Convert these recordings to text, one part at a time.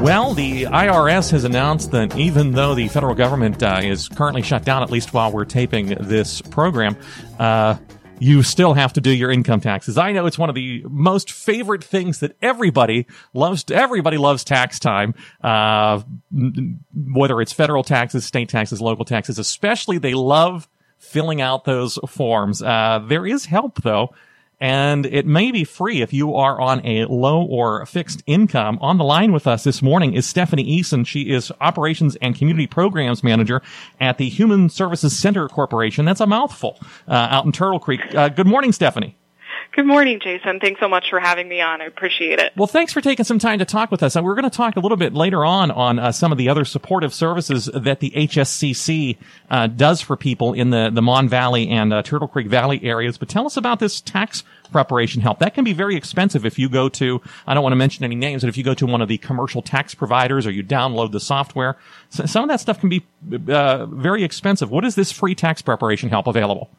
Well, the IRS has announced that even though the federal government uh, is currently shut down, at least while we're taping this program, uh, you still have to do your income taxes. I know it's one of the most favorite things that everybody loves. Everybody loves tax time, uh, whether it's federal taxes, state taxes, local taxes. Especially, they love filling out those forms. Uh, there is help though and it may be free if you are on a low or fixed income. On the line with us this morning is Stephanie Eason. She is Operations and Community Programs Manager at the Human Services Center Corporation. That's a mouthful uh, out in Turtle Creek. Uh, good morning, Stephanie. Good morning, Jason. Thanks so much for having me on. I appreciate it. Well, thanks for taking some time to talk with us. And we're going to talk a little bit later on on uh, some of the other supportive services that the HSCC uh, does for people in the, the Mon Valley and uh, Turtle Creek Valley areas. But tell us about this tax preparation help. That can be very expensive if you go to, I don't want to mention any names, but if you go to one of the commercial tax providers or you download the software, some of that stuff can be uh, very expensive. What is this free tax preparation help available?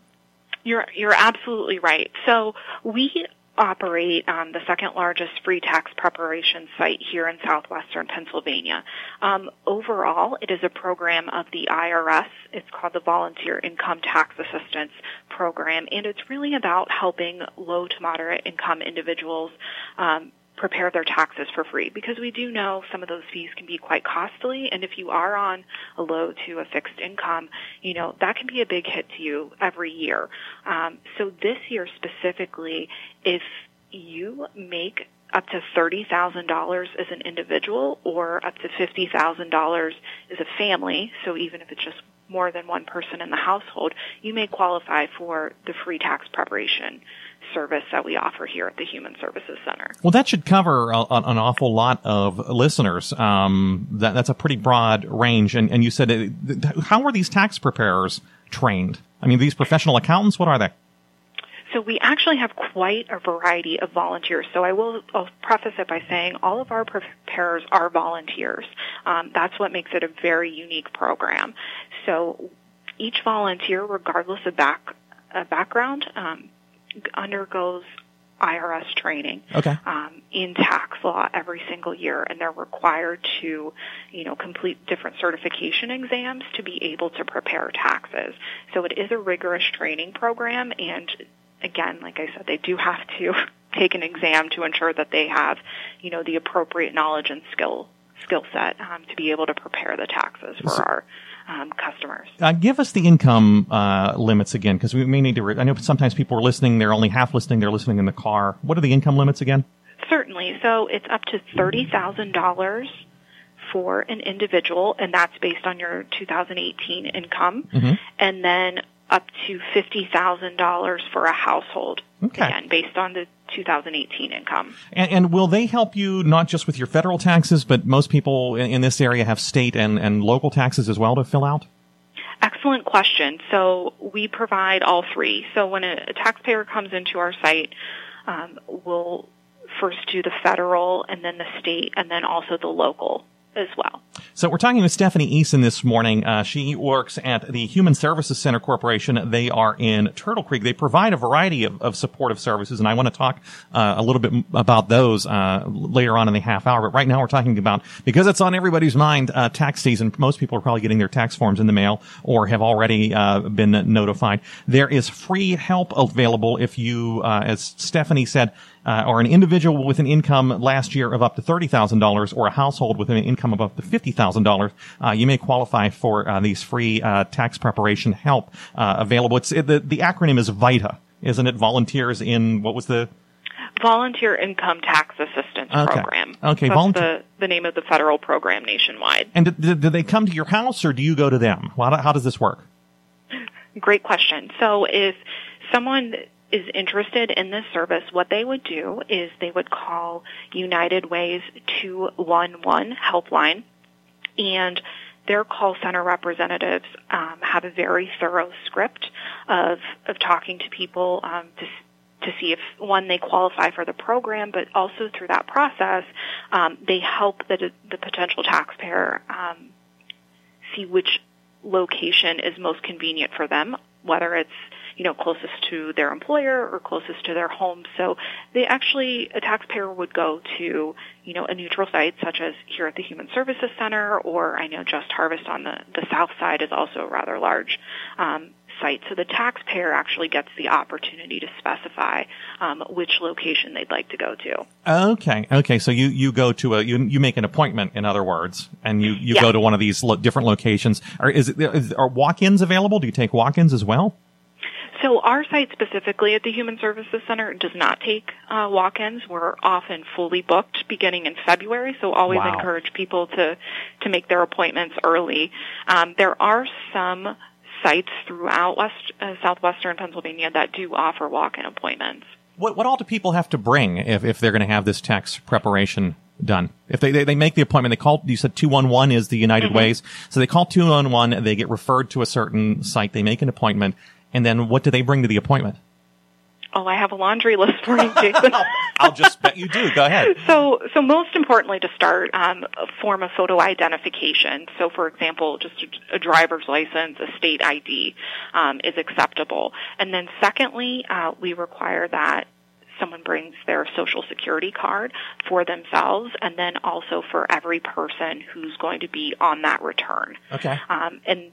You're you're absolutely right. So we operate um, the second largest free tax preparation site here in southwestern Pennsylvania. Um, overall, it is a program of the IRS. It's called the Volunteer Income Tax Assistance Program, and it's really about helping low to moderate income individuals um, prepare their taxes for free because we do know some of those fees can be quite costly. And if you are on a low to a fixed income you know that can be a big hit to you every year. Um, so this year specifically if you make up to $30,000 as an individual or up to $50,000 as a family, so even if it's just more than one person in the household, you may qualify for the free tax preparation service that we offer here at the Human Services Center. Well, that should cover a, an awful lot of listeners. Um, that, that's a pretty broad range. And, and you said, uh, how are these tax preparers trained? I mean, these professional accountants, what are they? So we actually have quite a variety of volunteers. So I will I'll preface it by saying all of our preparers are volunteers. Um, that's what makes it a very unique program. So each volunteer, regardless of back, uh, background, um, undergoes IRS training okay. um, in tax law every single year, and they're required to, you know, complete different certification exams to be able to prepare taxes. So it is a rigorous training program, and again, like I said, they do have to take an exam to ensure that they have, you know, the appropriate knowledge and skill skill set um, to be able to prepare the taxes for so, our um, customers. Uh, give us the income uh, limits again, because we may need to. Re- I know sometimes people are listening; they're only half listening; they're listening in the car. What are the income limits again? Certainly. So it's up to thirty thousand dollars for an individual, and that's based on your 2018 income, mm-hmm. and then up to $50,000 for a household. Okay. Again, based on the 2018 income. And, and, will they help you not just with your federal taxes, but most people in, in this area have state and, and local taxes as well to fill out? Excellent question. So we provide all three. So when a, a taxpayer comes into our site, um, we'll first do the federal and then the state and then also the local as well. So we're talking with Stephanie Eason this morning. Uh, she works at the Human Services Center Corporation. They are in Turtle Creek. They provide a variety of, of supportive services, and I want to talk uh, a little bit about those uh, later on in the half hour. But right now we're talking about because it's on everybody's mind. Uh, tax season. Most people are probably getting their tax forms in the mail or have already uh, been notified. There is free help available if you, uh, as Stephanie said uh, or an individual with an income last year of up to $30,000 or a household with an income of up to $50,000, uh, you may qualify for uh, these free uh, tax preparation help uh, available. It's it, the, the acronym is VITA, isn't it? Volunteers in what was the Volunteer Income Tax Assistance Okay. Program. Okay, That's volunteer- the, the name of the federal program nationwide. And do, do, do they come to your house or do you go to them? How, how does this work? Great question. So if someone is interested in this service, what they would do is they would call United Way's 211 helpline and their call center representatives um, have a very thorough script of, of talking to people um, to, to see if one they qualify for the program, but also through that process, um, they help the, the potential taxpayer um, see which location is most convenient for them, whether it's you know closest to their employer or closest to their home. So they actually a taxpayer would go to you know a neutral site such as here at the Human Services Center, or I know Just Harvest on the the south side is also a rather large. Um, site so the taxpayer actually gets the opportunity to specify um, which location they'd like to go to Okay. Okay. So you, you go to a, you, you make an appointment, in other words, and you, you Yeah. go to one of these lo- different locations. Are, is it, is, are walk-ins available? Do you take walk-ins as well? So our site specifically at the Human Services Center does not take uh, walk-ins. We're often fully booked beginning in February, so always Wow. encourage people to to make their appointments early. Um, there are some sites throughout West uh, southwestern Pennsylvania that do offer walk-in appointments. What, what all do people have to bring if, if they're going to have this tax preparation done? If they, they, they make the appointment, they call, you said 211 is the United Ways. So they call 211, they get referred to a certain site, they make an appointment, and then what do they bring to the appointment? Oh, I have a laundry list for you, Jason. I'll just bet you do. Go ahead. So, so most importantly to start, um, a form of photo identification. So, for example, just a, a driver's license, a state ID um, is acceptable. And then, secondly, uh, we require that someone brings their social security card for themselves, and then also for every person who's going to be on that return. Okay. Um, and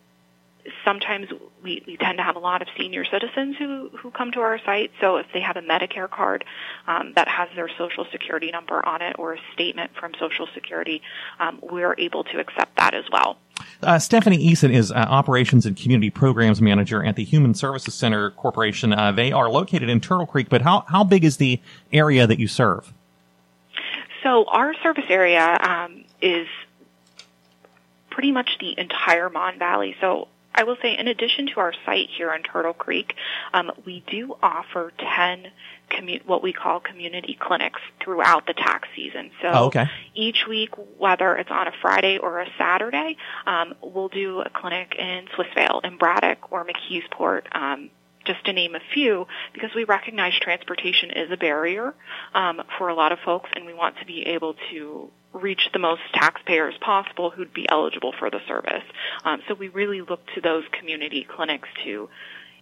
sometimes we, we tend to have a lot of senior citizens who, who come to our site. So if they have a Medicare card um, that has their Social Security number on it or a statement from Social Security, um, we're able to accept that as well. Uh, Stephanie Eason is uh, Operations and Community Programs Manager at the Human Services Center Corporation. Uh, they are located in Turtle Creek, but how, how big is the area that you serve? So our service area um, is pretty much the entire Mon Valley. So I will say, in addition to our site here in Turtle Creek, um, we do offer 10 commu- what we call community clinics throughout the tax season. So Oh, okay. each week, whether it's on a Friday or a Saturday, um, we'll do a clinic in Swissvale, in Braddock, or McKeesport. Um, just to name a few, because we recognize transportation is a barrier um, for a lot of folks, and we want to be able to reach the most taxpayers possible who'd be eligible for the service. Um, so we really look to those community clinics to,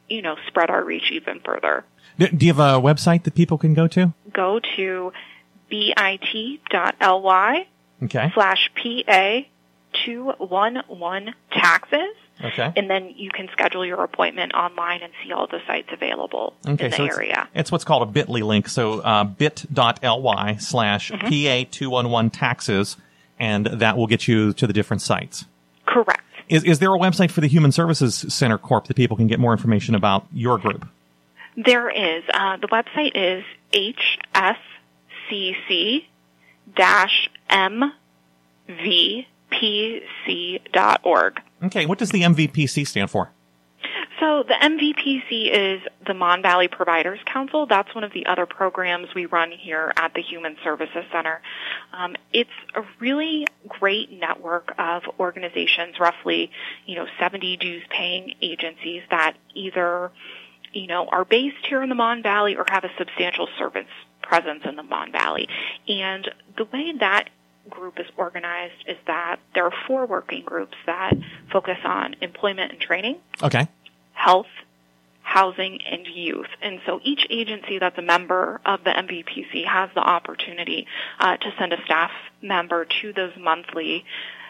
you know, spread our reach even further. Do, you have a website that people can go to? Go to bit.ly Okay. slash PA 211 taxes. Okay. And then you can schedule your appointment online and see all the sites available Okay, in the so it's, area. it's what's called a bit.ly link. So uh, bit.ly slash Mm-hmm. PA211 taxes, and that will get you to the different sites. Correct. Is, is there a website for the Human Services Center Corp that people can get more information about your group? There is. Uh, the website is hscc-mvpc.org. Okay, what does the MVPC stand for? So the MVPC is the Mon Valley Providers Council. That's one of the other programs we run here at the Human Services Center. Um, it's a really great network of organizations, roughly, you know, 70 dues-paying agencies that either, you know, are based here in the Mon Valley or have a substantial service presence in the Mon Valley. And the way that group is organized is that there are four working groups that focus on employment and training Okay. health, housing, and youth. And so each agency that's a member of the MVPC has the opportunity uh, to send a staff member to those monthly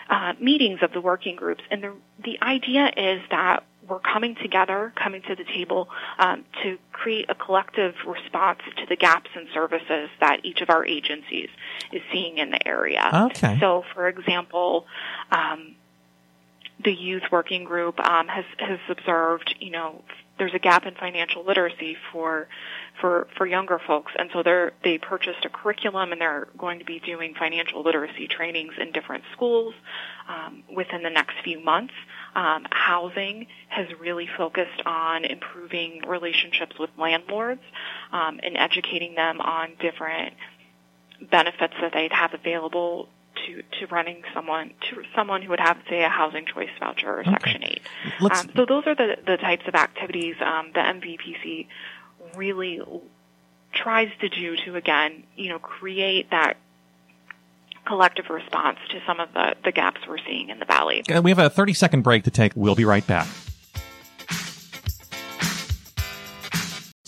uh, meetings of the working groups. And the, the idea is that we're coming together, coming to the table um, to create a collective response to the gaps in services that each of our agencies is seeing in the area. Okay. So, for example, um, the youth working group um, has has observed, you know, there's a gap in financial literacy for for for younger folks, and so they're they purchased a curriculum and they're going to be doing financial literacy trainings in different schools um, within the next few months. Um, housing has really focused on improving relationships with landlords um, and educating them on different benefits that they'd have available to, to running someone to someone who would have say a housing choice voucher or okay. Section Eight. Um, so those are the the types of activities um, the MVPC really tries to do to again you know create that collective response to some of the, the gaps we're seeing in the valley. We have a 30 second break to take. We'll be right back.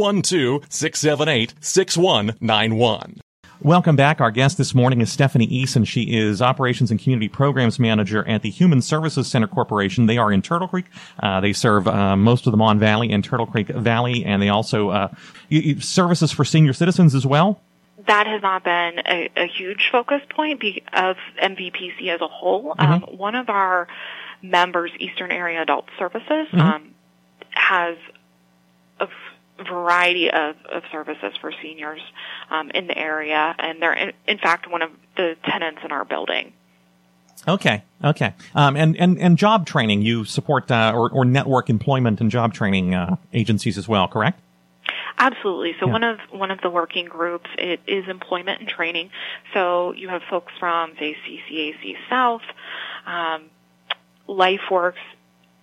412 678 6191. Welcome back. Our guest this morning is Stephanie Eason. She is Operations and Community Programs Manager at the Human Services Center Corporation. They are in Turtle Creek. Uh, they serve uh, most of the Mon Valley and Turtle Creek Valley, and they also uh, services for senior citizens as well. That has not been a, a huge focus point of MVPC as a whole. Mm-hmm. Um, one of our members, Eastern Area Adult Services, mm-hmm. um, has a variety of, of services for seniors um, in the area, and they're in, in fact one of the tenants in our building. Okay, okay, um, and and and job training. You support uh, or or network employment and job training uh, agencies as well, correct? Absolutely. So yeah. one of one of the working groups it is employment and training. So you have folks from say CCAC South, um, LifeWorks,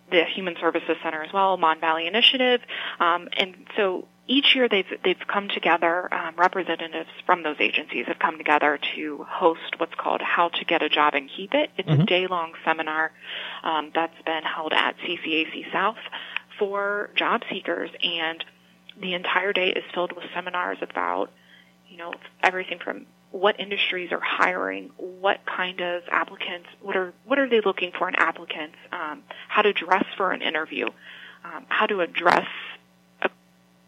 the Human Services Center as well, Mon Valley Initiative, um, and so each year they've they've come together. Um, representatives from those agencies have come together to host what's called "How to Get a Job and Keep It." It's mm-hmm. a day long seminar um, that's been held at CCAC South for job seekers, and the entire day is filled with seminars about you know everything from what industries are hiring, what kind of applicants, what are what are they looking for in applicants, um, how to dress for an interview, um, how to address a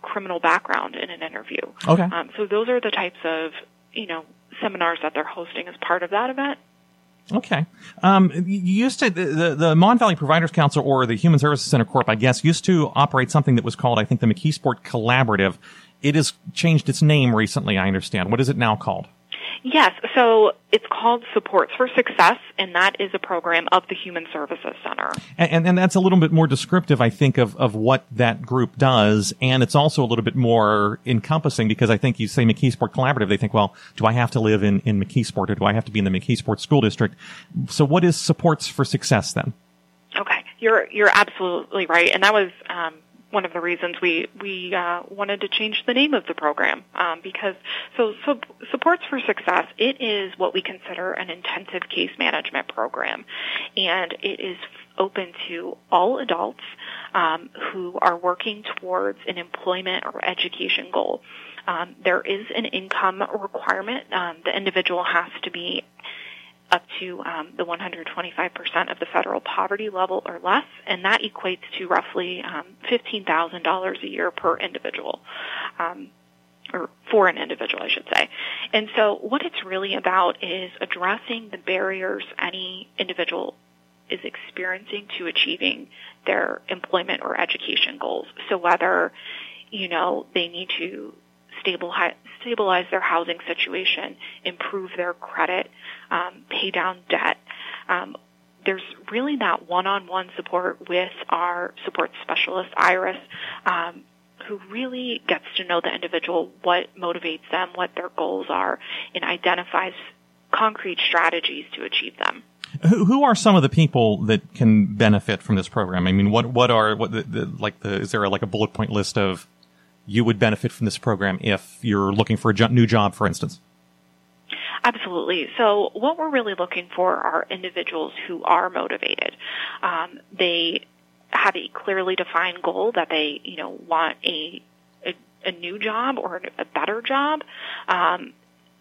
criminal background in an interview. Okay. Um, so those are the types of you know seminars that they're hosting as part of that event. Okay. Um, you used to, the, the Mon Valley Providers Council or the Human Services Center Corp, I guess, used to operate something that was called, I think, the McKeesport Collaborative. It has changed its name recently, I understand. What is it now called? Yes, so it's called Supports for Success, and that is a program of the Human Services Center. And, and, and, that's a little bit more descriptive, I think, of, of what that group does, and it's also a little bit more encompassing because I think you say McKeesport Collaborative, they think, well, do I have to live in, in McKeesport or do I have to be in the McKeesport School District? So what is Supports for Success then? Okay, you're you're absolutely right, and that was um, one of the reasons we we uh, wanted to change the name of the program um, because so, so supports for success it is what we consider an intensive case management program. And it is open to all adults um, who are working towards an employment or education goal. Um, there is an income requirement um, the individual has to be up to um, the 125% of the federal poverty level or less, and that equates to roughly um, $15,000 a year per individual. Um, or for an individual, I should say. And so what it's really about is addressing the barriers any individual is experiencing to achieving their employment or education goals. So whether, you know, they need to stabilize, stabilize their housing situation, improve their credit, um, pay down debt. Um, there's really that one-on-one support with our support specialist, Iris, um, who really gets to know the individual, what motivates them, what their goals are, and identifies concrete strategies to achieve them. Who, who are some of the people that can benefit from this program? I mean, what what are what the, the like the is there a, like a bullet point list of you would benefit from this program if you're looking for a new job, for instance? Absolutely. So what we're really looking for are individuals who are motivated. Um, they have a clearly defined goal that they, you know, want a a, a new job or a better job. Um,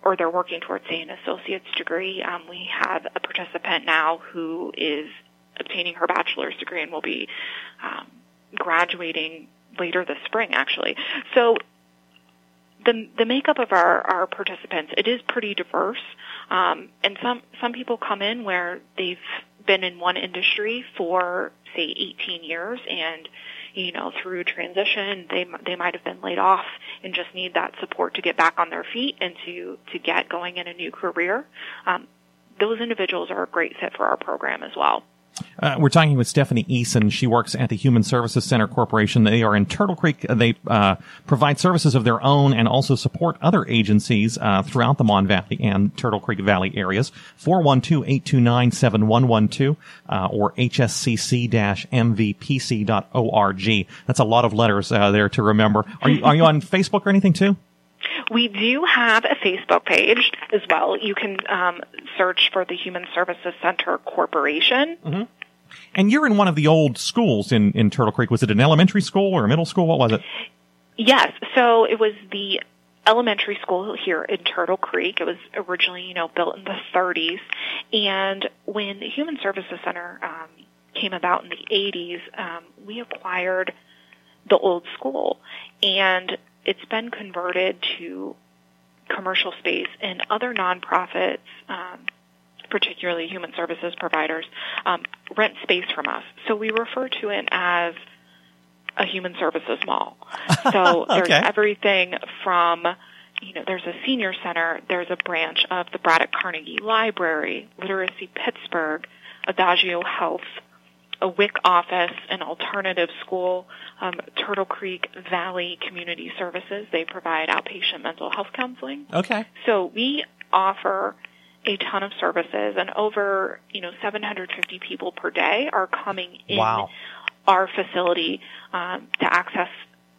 or they're working towards, say, an associate's degree. Um, we have a participant now who is obtaining her bachelor's degree and will be um, graduating later this spring, actually. So the the makeup of our our participants it is pretty diverse, um, and some some people come in where they've been in one industry for say 18 years and you know through transition they they might have been laid off and just need that support to get back on their feet and to to get going in a new career. Um, those individuals are a great fit for our program as well uh, we're talking with Stephanie Eason. She works at the Human Services Center Corporation. They are in Turtle Creek. They uh, provide services of their own and also support other agencies uh, throughout the Mon Valley and Turtle Creek Valley areas. 412-829-7112 uh, or hscc-mvpc.org. That's a lot of letters uh, there to remember. Are you, are you on Facebook or anything too? We do have a Facebook page as well. You can um, search for the Human Services Center Corporation. Mm-hmm. And you're in one of the old schools in, in Turtle Creek. Was it an elementary school or a middle school? What was it? Yes. So it was the elementary school here in Turtle Creek. It was originally, you know, built in the 30s. And when the Human Services Center um, came about in the 80s, um, we acquired the old school. And it's been converted to commercial space and other nonprofits, um, particularly human services providers, um, rent space from us. So we refer to it as a human services mall. So okay. there's everything from you know, there's a senior center, there's a branch of the Braddock Carnegie Library, Literacy Pittsburgh, Adagio Health, a WIC office, an alternative school, um, Turtle Creek Valley Community Services. They provide outpatient mental health counseling. Okay. So we offer a ton of services, and over you know 750 people per day are coming in wow. our facility um, to access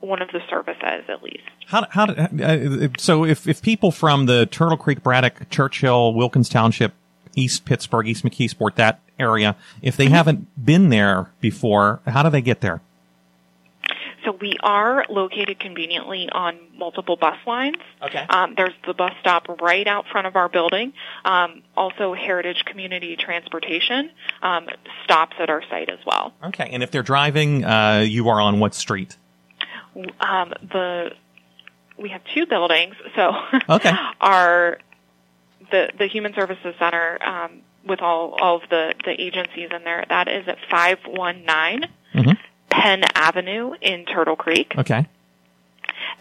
one of the services at least. How, how uh, so if, if people from the Turtle Creek, Braddock, Churchill, Wilkins Township, East Pittsburgh, East McKeesport, that area, if they mm-hmm. haven't been there before, how do they get there? So we are located conveniently on multiple bus lines. Okay. Um, there's the bus stop right out front of our building. Um, also, Heritage Community Transportation um, stops at our site as well. Okay. And if they're driving, uh, you are on what street? Um, the we have two buildings. So okay. our the the Human Services Center um, with all all of the the agencies in there. That is at five one nine mm-hmm. Penn Avenue in Turtle Creek. Okay.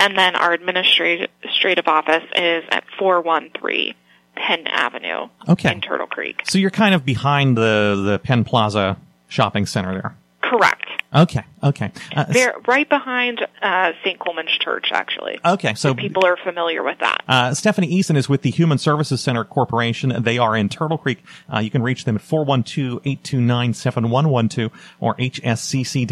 And then our administrative office is at four one three Penn Avenue. Okay. In Turtle Creek. So you're kind of behind the the Penn Plaza shopping center there. Correct. Okay. Okay. Uh, They're right behind uh, St. Colman's Church, actually. Okay. So people are familiar with that. Uh, Stephanie Eason is with the Human Services Center Corporation. They are in Turtle Creek. Uh, you can reach them at 412-829-7112 or hscc-mvpc.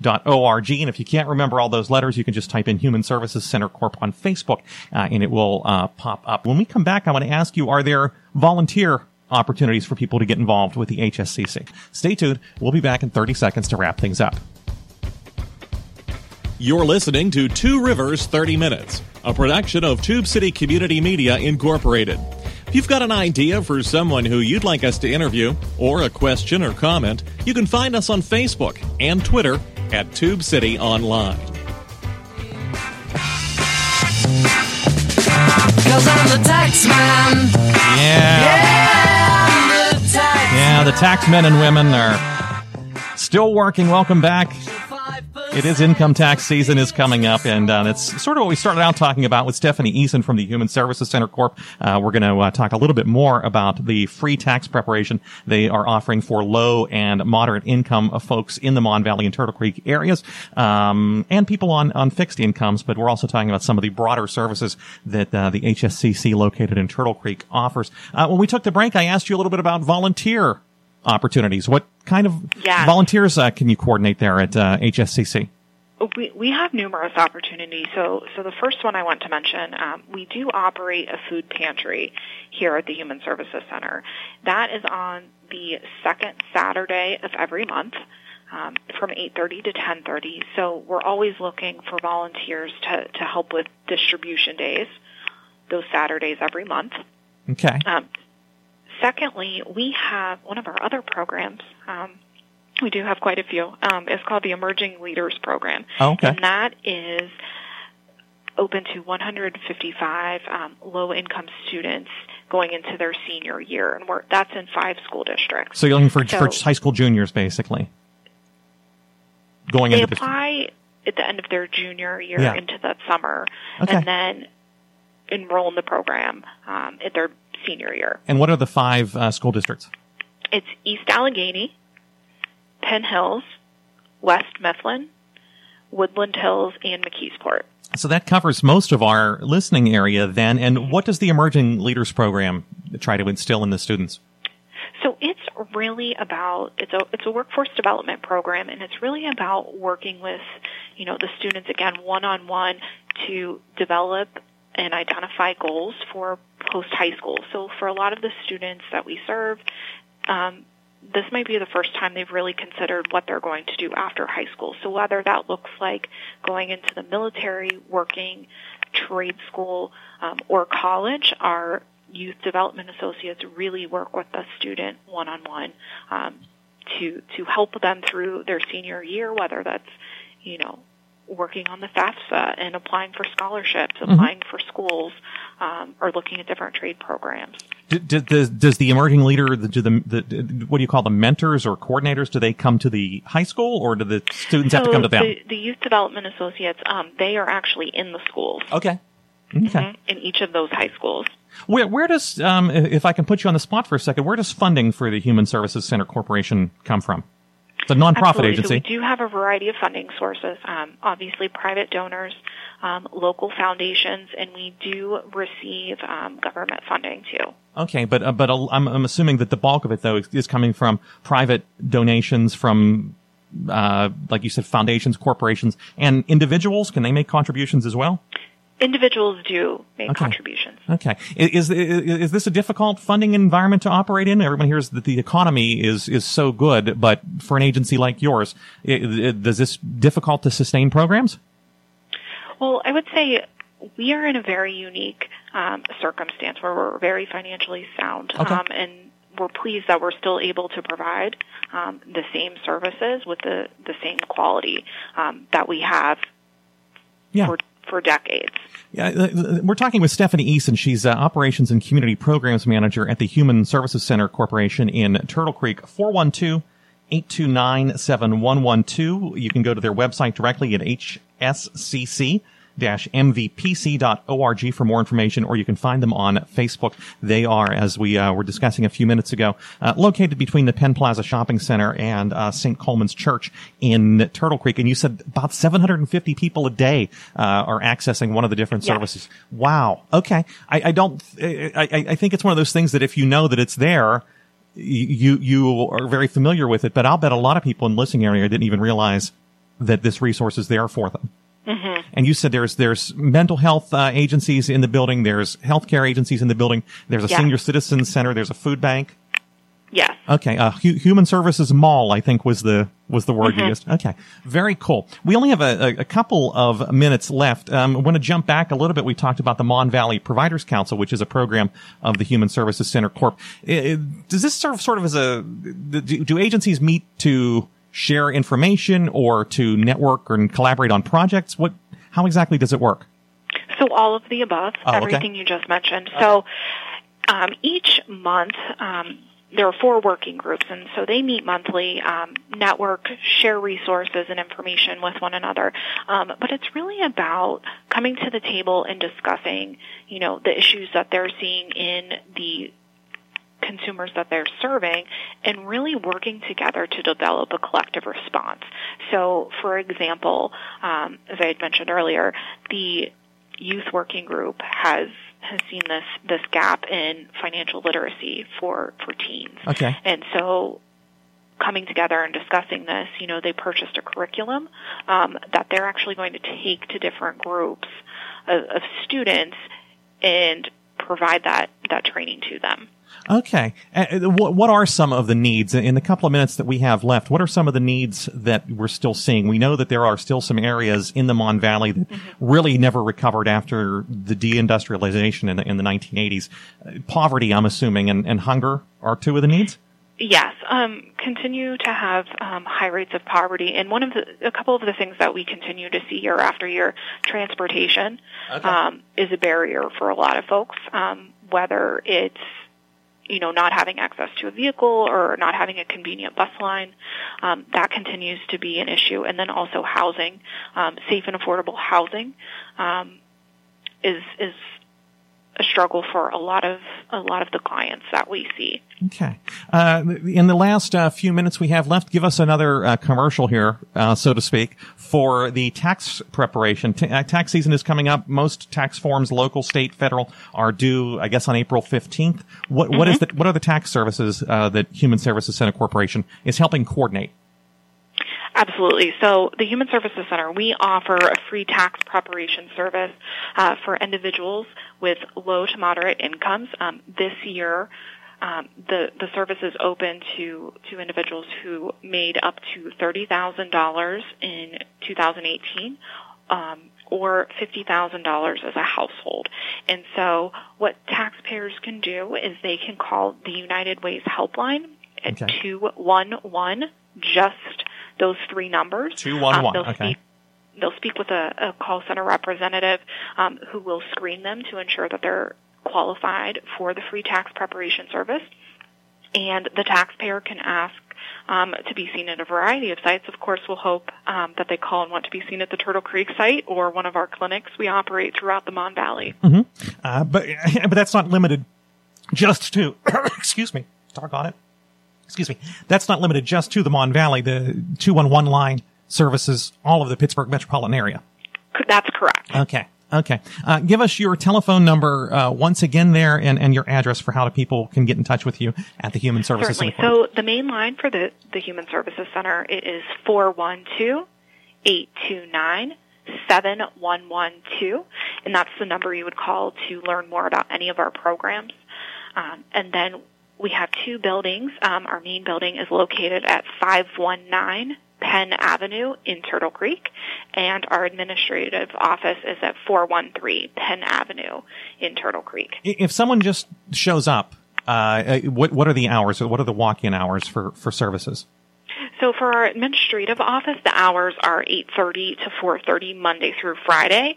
Dot org. And if you can't remember all those letters, you can just type in Human Services Center Corp on Facebook, uh, and it will uh, pop up. When we come back, I want to ask you: Are there volunteer opportunities for people to get involved with the HSCC. Stay tuned. We'll be back in 30 seconds to wrap things up. You're listening to Two Rivers 30 Minutes, a production of Tube City Community Media Incorporated. If you've got an idea for someone who you'd like us to interview, or a question or comment, you can find us on Facebook and Twitter at Tube City Online. Cause I'm the tax man. Yeah. Yeah, the Yeah, the tax men and women are still working. Welcome back. It is income tax season is coming up, and uh, it's sort of what we started out talking about with Stephanie Eason from the Human Services Center Corp. Uh, we're going to uh, talk a little bit more about the free tax preparation they are offering for low and moderate income folks in the Mon Valley and Turtle Creek areas, um, and people on on fixed incomes. But we're also talking about some of the broader services that uh, the HSCC located in Turtle Creek offers. Uh, when we took the break, I asked you a little bit about volunteer opportunities. What kind of volunteers uh, can you coordinate there at uh, HSCC? We, we have numerous opportunities. So, so the first one I want to mention, um, we do operate a food pantry here at the Human Services Center. That is on the second Saturday of every month. Um, from 8:30 to 10:30. So we're always looking for volunteers to to help with distribution days, those Saturdays every month. Okay. Um, secondly, we have one of our other programs. Um, we do have quite a few. Um, it's called the Emerging Leaders Program. Oh, okay. And that is open to 155 um, low-income students going into their senior year, and we're, that's in five school districts. So you're looking for, So- for high school juniors, basically. Going They into the apply at the end of their junior year Yeah. into that summer, Okay. and then enroll in the program um, at their senior year. and what are the five uh, school districts? It's East Allegheny, Penn Hills, West Mifflin, Woodland Hills, and McKeesport. So that covers most of our listening area then. And what does the Emerging Leaders Program try to instill in the students? So it's really about it's a it's a workforce development program, and it's really about working with you know the students again one on one to develop and identify goals for post high school. So for a lot of the students that we serve. Um, this might be the first time they've really considered what they're going to do after high school. So whether that looks like going into the military, working, trade school, um, or college, our youth development associates really work with the student one on one to to help them through their senior year, whether that's you know working on the FAFSA and applying for scholarships, applying for schools, um, or looking at different trade programs. D- d- does, does the emerging leader, do the, the, what do you call the mentors or coordinators, do they come to the high school or do the students have to come to them? The, the youth development associates, um, they are actually in the schools okay. Okay. mhm, in each of those high schools. Where, where does, um, if I can put you on the spot for a second, where does funding for the Human Services Center Corporation come from? It's a nonprofit Absolutely. agency. So we do have a variety of funding sources. Um, obviously, private donors, um, local foundations, and we do receive um, government funding too. Okay, but uh, but I'm, I'm assuming that the bulk of it though is, is coming from private donations from, uh, like you said, foundations, corporations, and individuals. Can they make contributions as well? Individuals do make Okay. contributions. Okay, is, is is this a difficult funding environment to operate in? Everyone hears that the economy is is so good, but for an agency like yours, i i does this difficult to sustain programs? Well, I would say we are in a very unique um, circumstance where we're very financially sound, Okay. um, and we're pleased that we're still able to provide um, the same services with the the same quality um, that we have Yeah. for for decades. Yeah, uh, uh, we're talking with Stephanie Easton. She's uh, Operations and Community Programs Manager at the Human Services Center Corporation in Turtle Creek. 412 829 7112. You can go to their website directly at hscc mvpc.org for more information, or you can find them on Facebook. They are, as we uh, were discussing a few minutes ago, uh, located between the Penn Plaza Shopping Center and uh, St. Colman's Church in Turtle Creek. And you said about 750 people a day uh, are accessing one of the different Yes. services. Wow. Okay. I, I don't. I, I, I think it's one of those things that if you know that it's there, you you are very familiar with it. But I'll bet a lot of people in the listening area didn't even realize that this resource is there for them. And you said there's there's mental health uh, agencies in the building. There's healthcare agencies in the building. There's a Yeah. senior citizens center. There's a food bank. Yes. Okay, uh, hu- human services mall, I think was the was the word you used. Okay, very cool. We only have a, a, a couple of minutes left. Um, I want to jump back a little bit. We talked about the Mon Valley Providers Council, which is a program of the Human Services Center Corp. I- I- does this serve sort of as a do, do agencies meet to share information or to network and collaborate on projects? What how exactly does it work? So all of the above, Oh, okay. everything you just mentioned. So um, each month, um, there are four working groups, and so they meet monthly, um, network, share resources and information with one another. Um, but it's really about coming to the table and discussing, you know, the issues that they're seeing in the consumers that they're serving and really working together to develop a collective response. So, for example, um, as I had mentioned earlier, the youth working group has has seen this this gap in financial literacy for for teens. Okay. And so coming together and discussing this, you know, they purchased a curriculum um, that they're actually going to take to different groups of, of students and provide that that training to them. Okay. Uh, what, what are some of the needs in the couple of minutes that we have left? What are some of the needs that we're still seeing? We know that there are still some areas in the Mon Valley that mm-hmm. really never recovered after the deindustrialization in the, in the 1980s. Uh, poverty, I'm assuming, and, and hunger are two of the needs? Yes, um, continue to have um, high rates of poverty, and one of the, a couple of the things that we continue to see year after year, transportation okay. um, is a barrier for a lot of folks. Um, whether it's you know not having access to a vehicle or not having a convenient bus line, um, that continues to be an issue, and then also housing, um, safe and affordable housing, um, is is a struggle for a lot of a lot of the clients that we see. Okay. Uh, in the last uh, few minutes we have left, give us another uh, commercial here, uh, so to speak, for the tax preparation. T- uh, tax season is coming up. Most tax forms, local, state, federal, are due, I guess, on April fifteenth. What, mm-hmm. what is mm-hmm. the what are the tax services uh, that Human Services Center Corporation is helping coordinate? Absolutely. So the Human Services Center, we offer a free tax preparation service uh, for individuals with low to moderate incomes. Um, this year, um, the the service is open to to individuals who made up to thirty thousand dollars in 2018. Um, or $50,000 as a household. And so what taxpayers can do is they can call the United Ways helpline at okay. 211 just those three numbers. Two one um. Okay. Speak, they'll speak with a, a call center representative um, who will screen them to ensure that they're qualified for the free tax preparation service. And the taxpayer can ask um, to be seen at a variety of sites. Of course, we'll hope um, that they call and want to be seen at the Turtle Creek site or one of our clinics we operate throughout the Mon Valley. Mm-hmm. Uh, but but that's not limited just to excuse me, talk on it excuse me, that's not limited just to the Mon Valley. The 211 line services all of the Pittsburgh metropolitan area. That's correct. Okay. Okay. Uh, give us your telephone number uh, once again there and, and your address for how the people can get in touch with you at the Human Services Certainly. Center. So the main line for the, the Human Services Center it is 412 829 7112 and that's the number you would call to learn more about any of our programs. Um, and then we have two buildings. Um, our main building is located at 519 Penn Avenue in Turtle Creek, and our administrative office is at 413 Penn Avenue in Turtle Creek. If someone just shows up, uh, uh what what are the hours? What are the walk-in hours for for services? So for our administrative office, the hours are 8:30 to 4:30 Monday through Friday,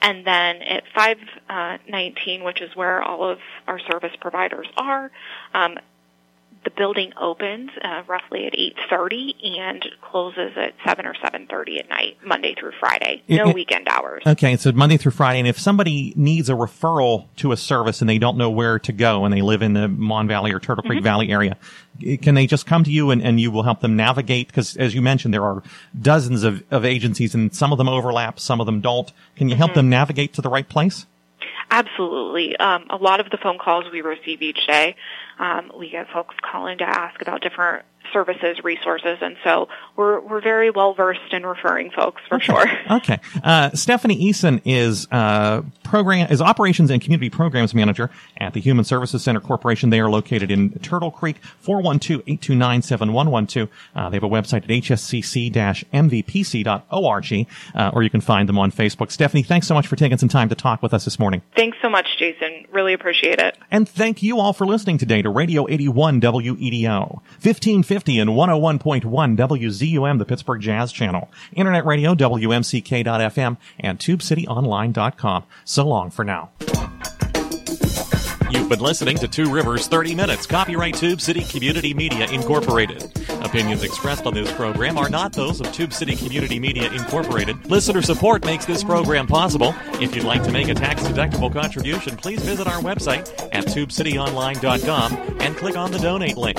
and then at 519, uh, which is where all of our service providers are, um, the building opens uh, roughly at 8.30 and closes at 7 or 7.30 at night, Monday through Friday. No it, weekend hours. Okay, so Monday through Friday. And if somebody needs a referral to a service and they don't know where to go and they live in the Mon Valley or Turtle Creek mm-hmm. Valley area, can they just come to you and, and you will help them navigate? Because as you mentioned, there are dozens of, of agencies and some of them overlap, some of them don't. Can you mm-hmm. help them navigate to the right place? Absolutely. Um, a lot of the phone calls we receive each day, um, we get folks calling to ask about different services, resources, and so we're we're very well versed in referring folks for okay. sure. Okay, uh, Stephanie Eason is uh, program is operations and community programs manager at the Human Services Center Corporation. They are located in Turtle Creek, 412-829-7112. Uh, they have a website at hscc-mvpc.org, uh, or you can find them on Facebook. Stephanie, thanks so much for taking some time to talk with us this morning. Thanks so much, Jason. Really appreciate it. And thank you all for listening today to Radio 81 WEDO, 1550 and 101.1 WZUM, the Pittsburgh Jazz Channel, Internet Radio, WMCK.FM, and TubeCityOnline.com. So long for now. You've been listening to Two Rivers 30 Minutes, copyright Tube City Community Media Incorporated. Opinions expressed on this program are not those of Tube City Community Media Incorporated. Listener support makes this program possible. If you'd like to make a tax-deductible contribution, please visit our website at tubecityonline.com and click on the donate link.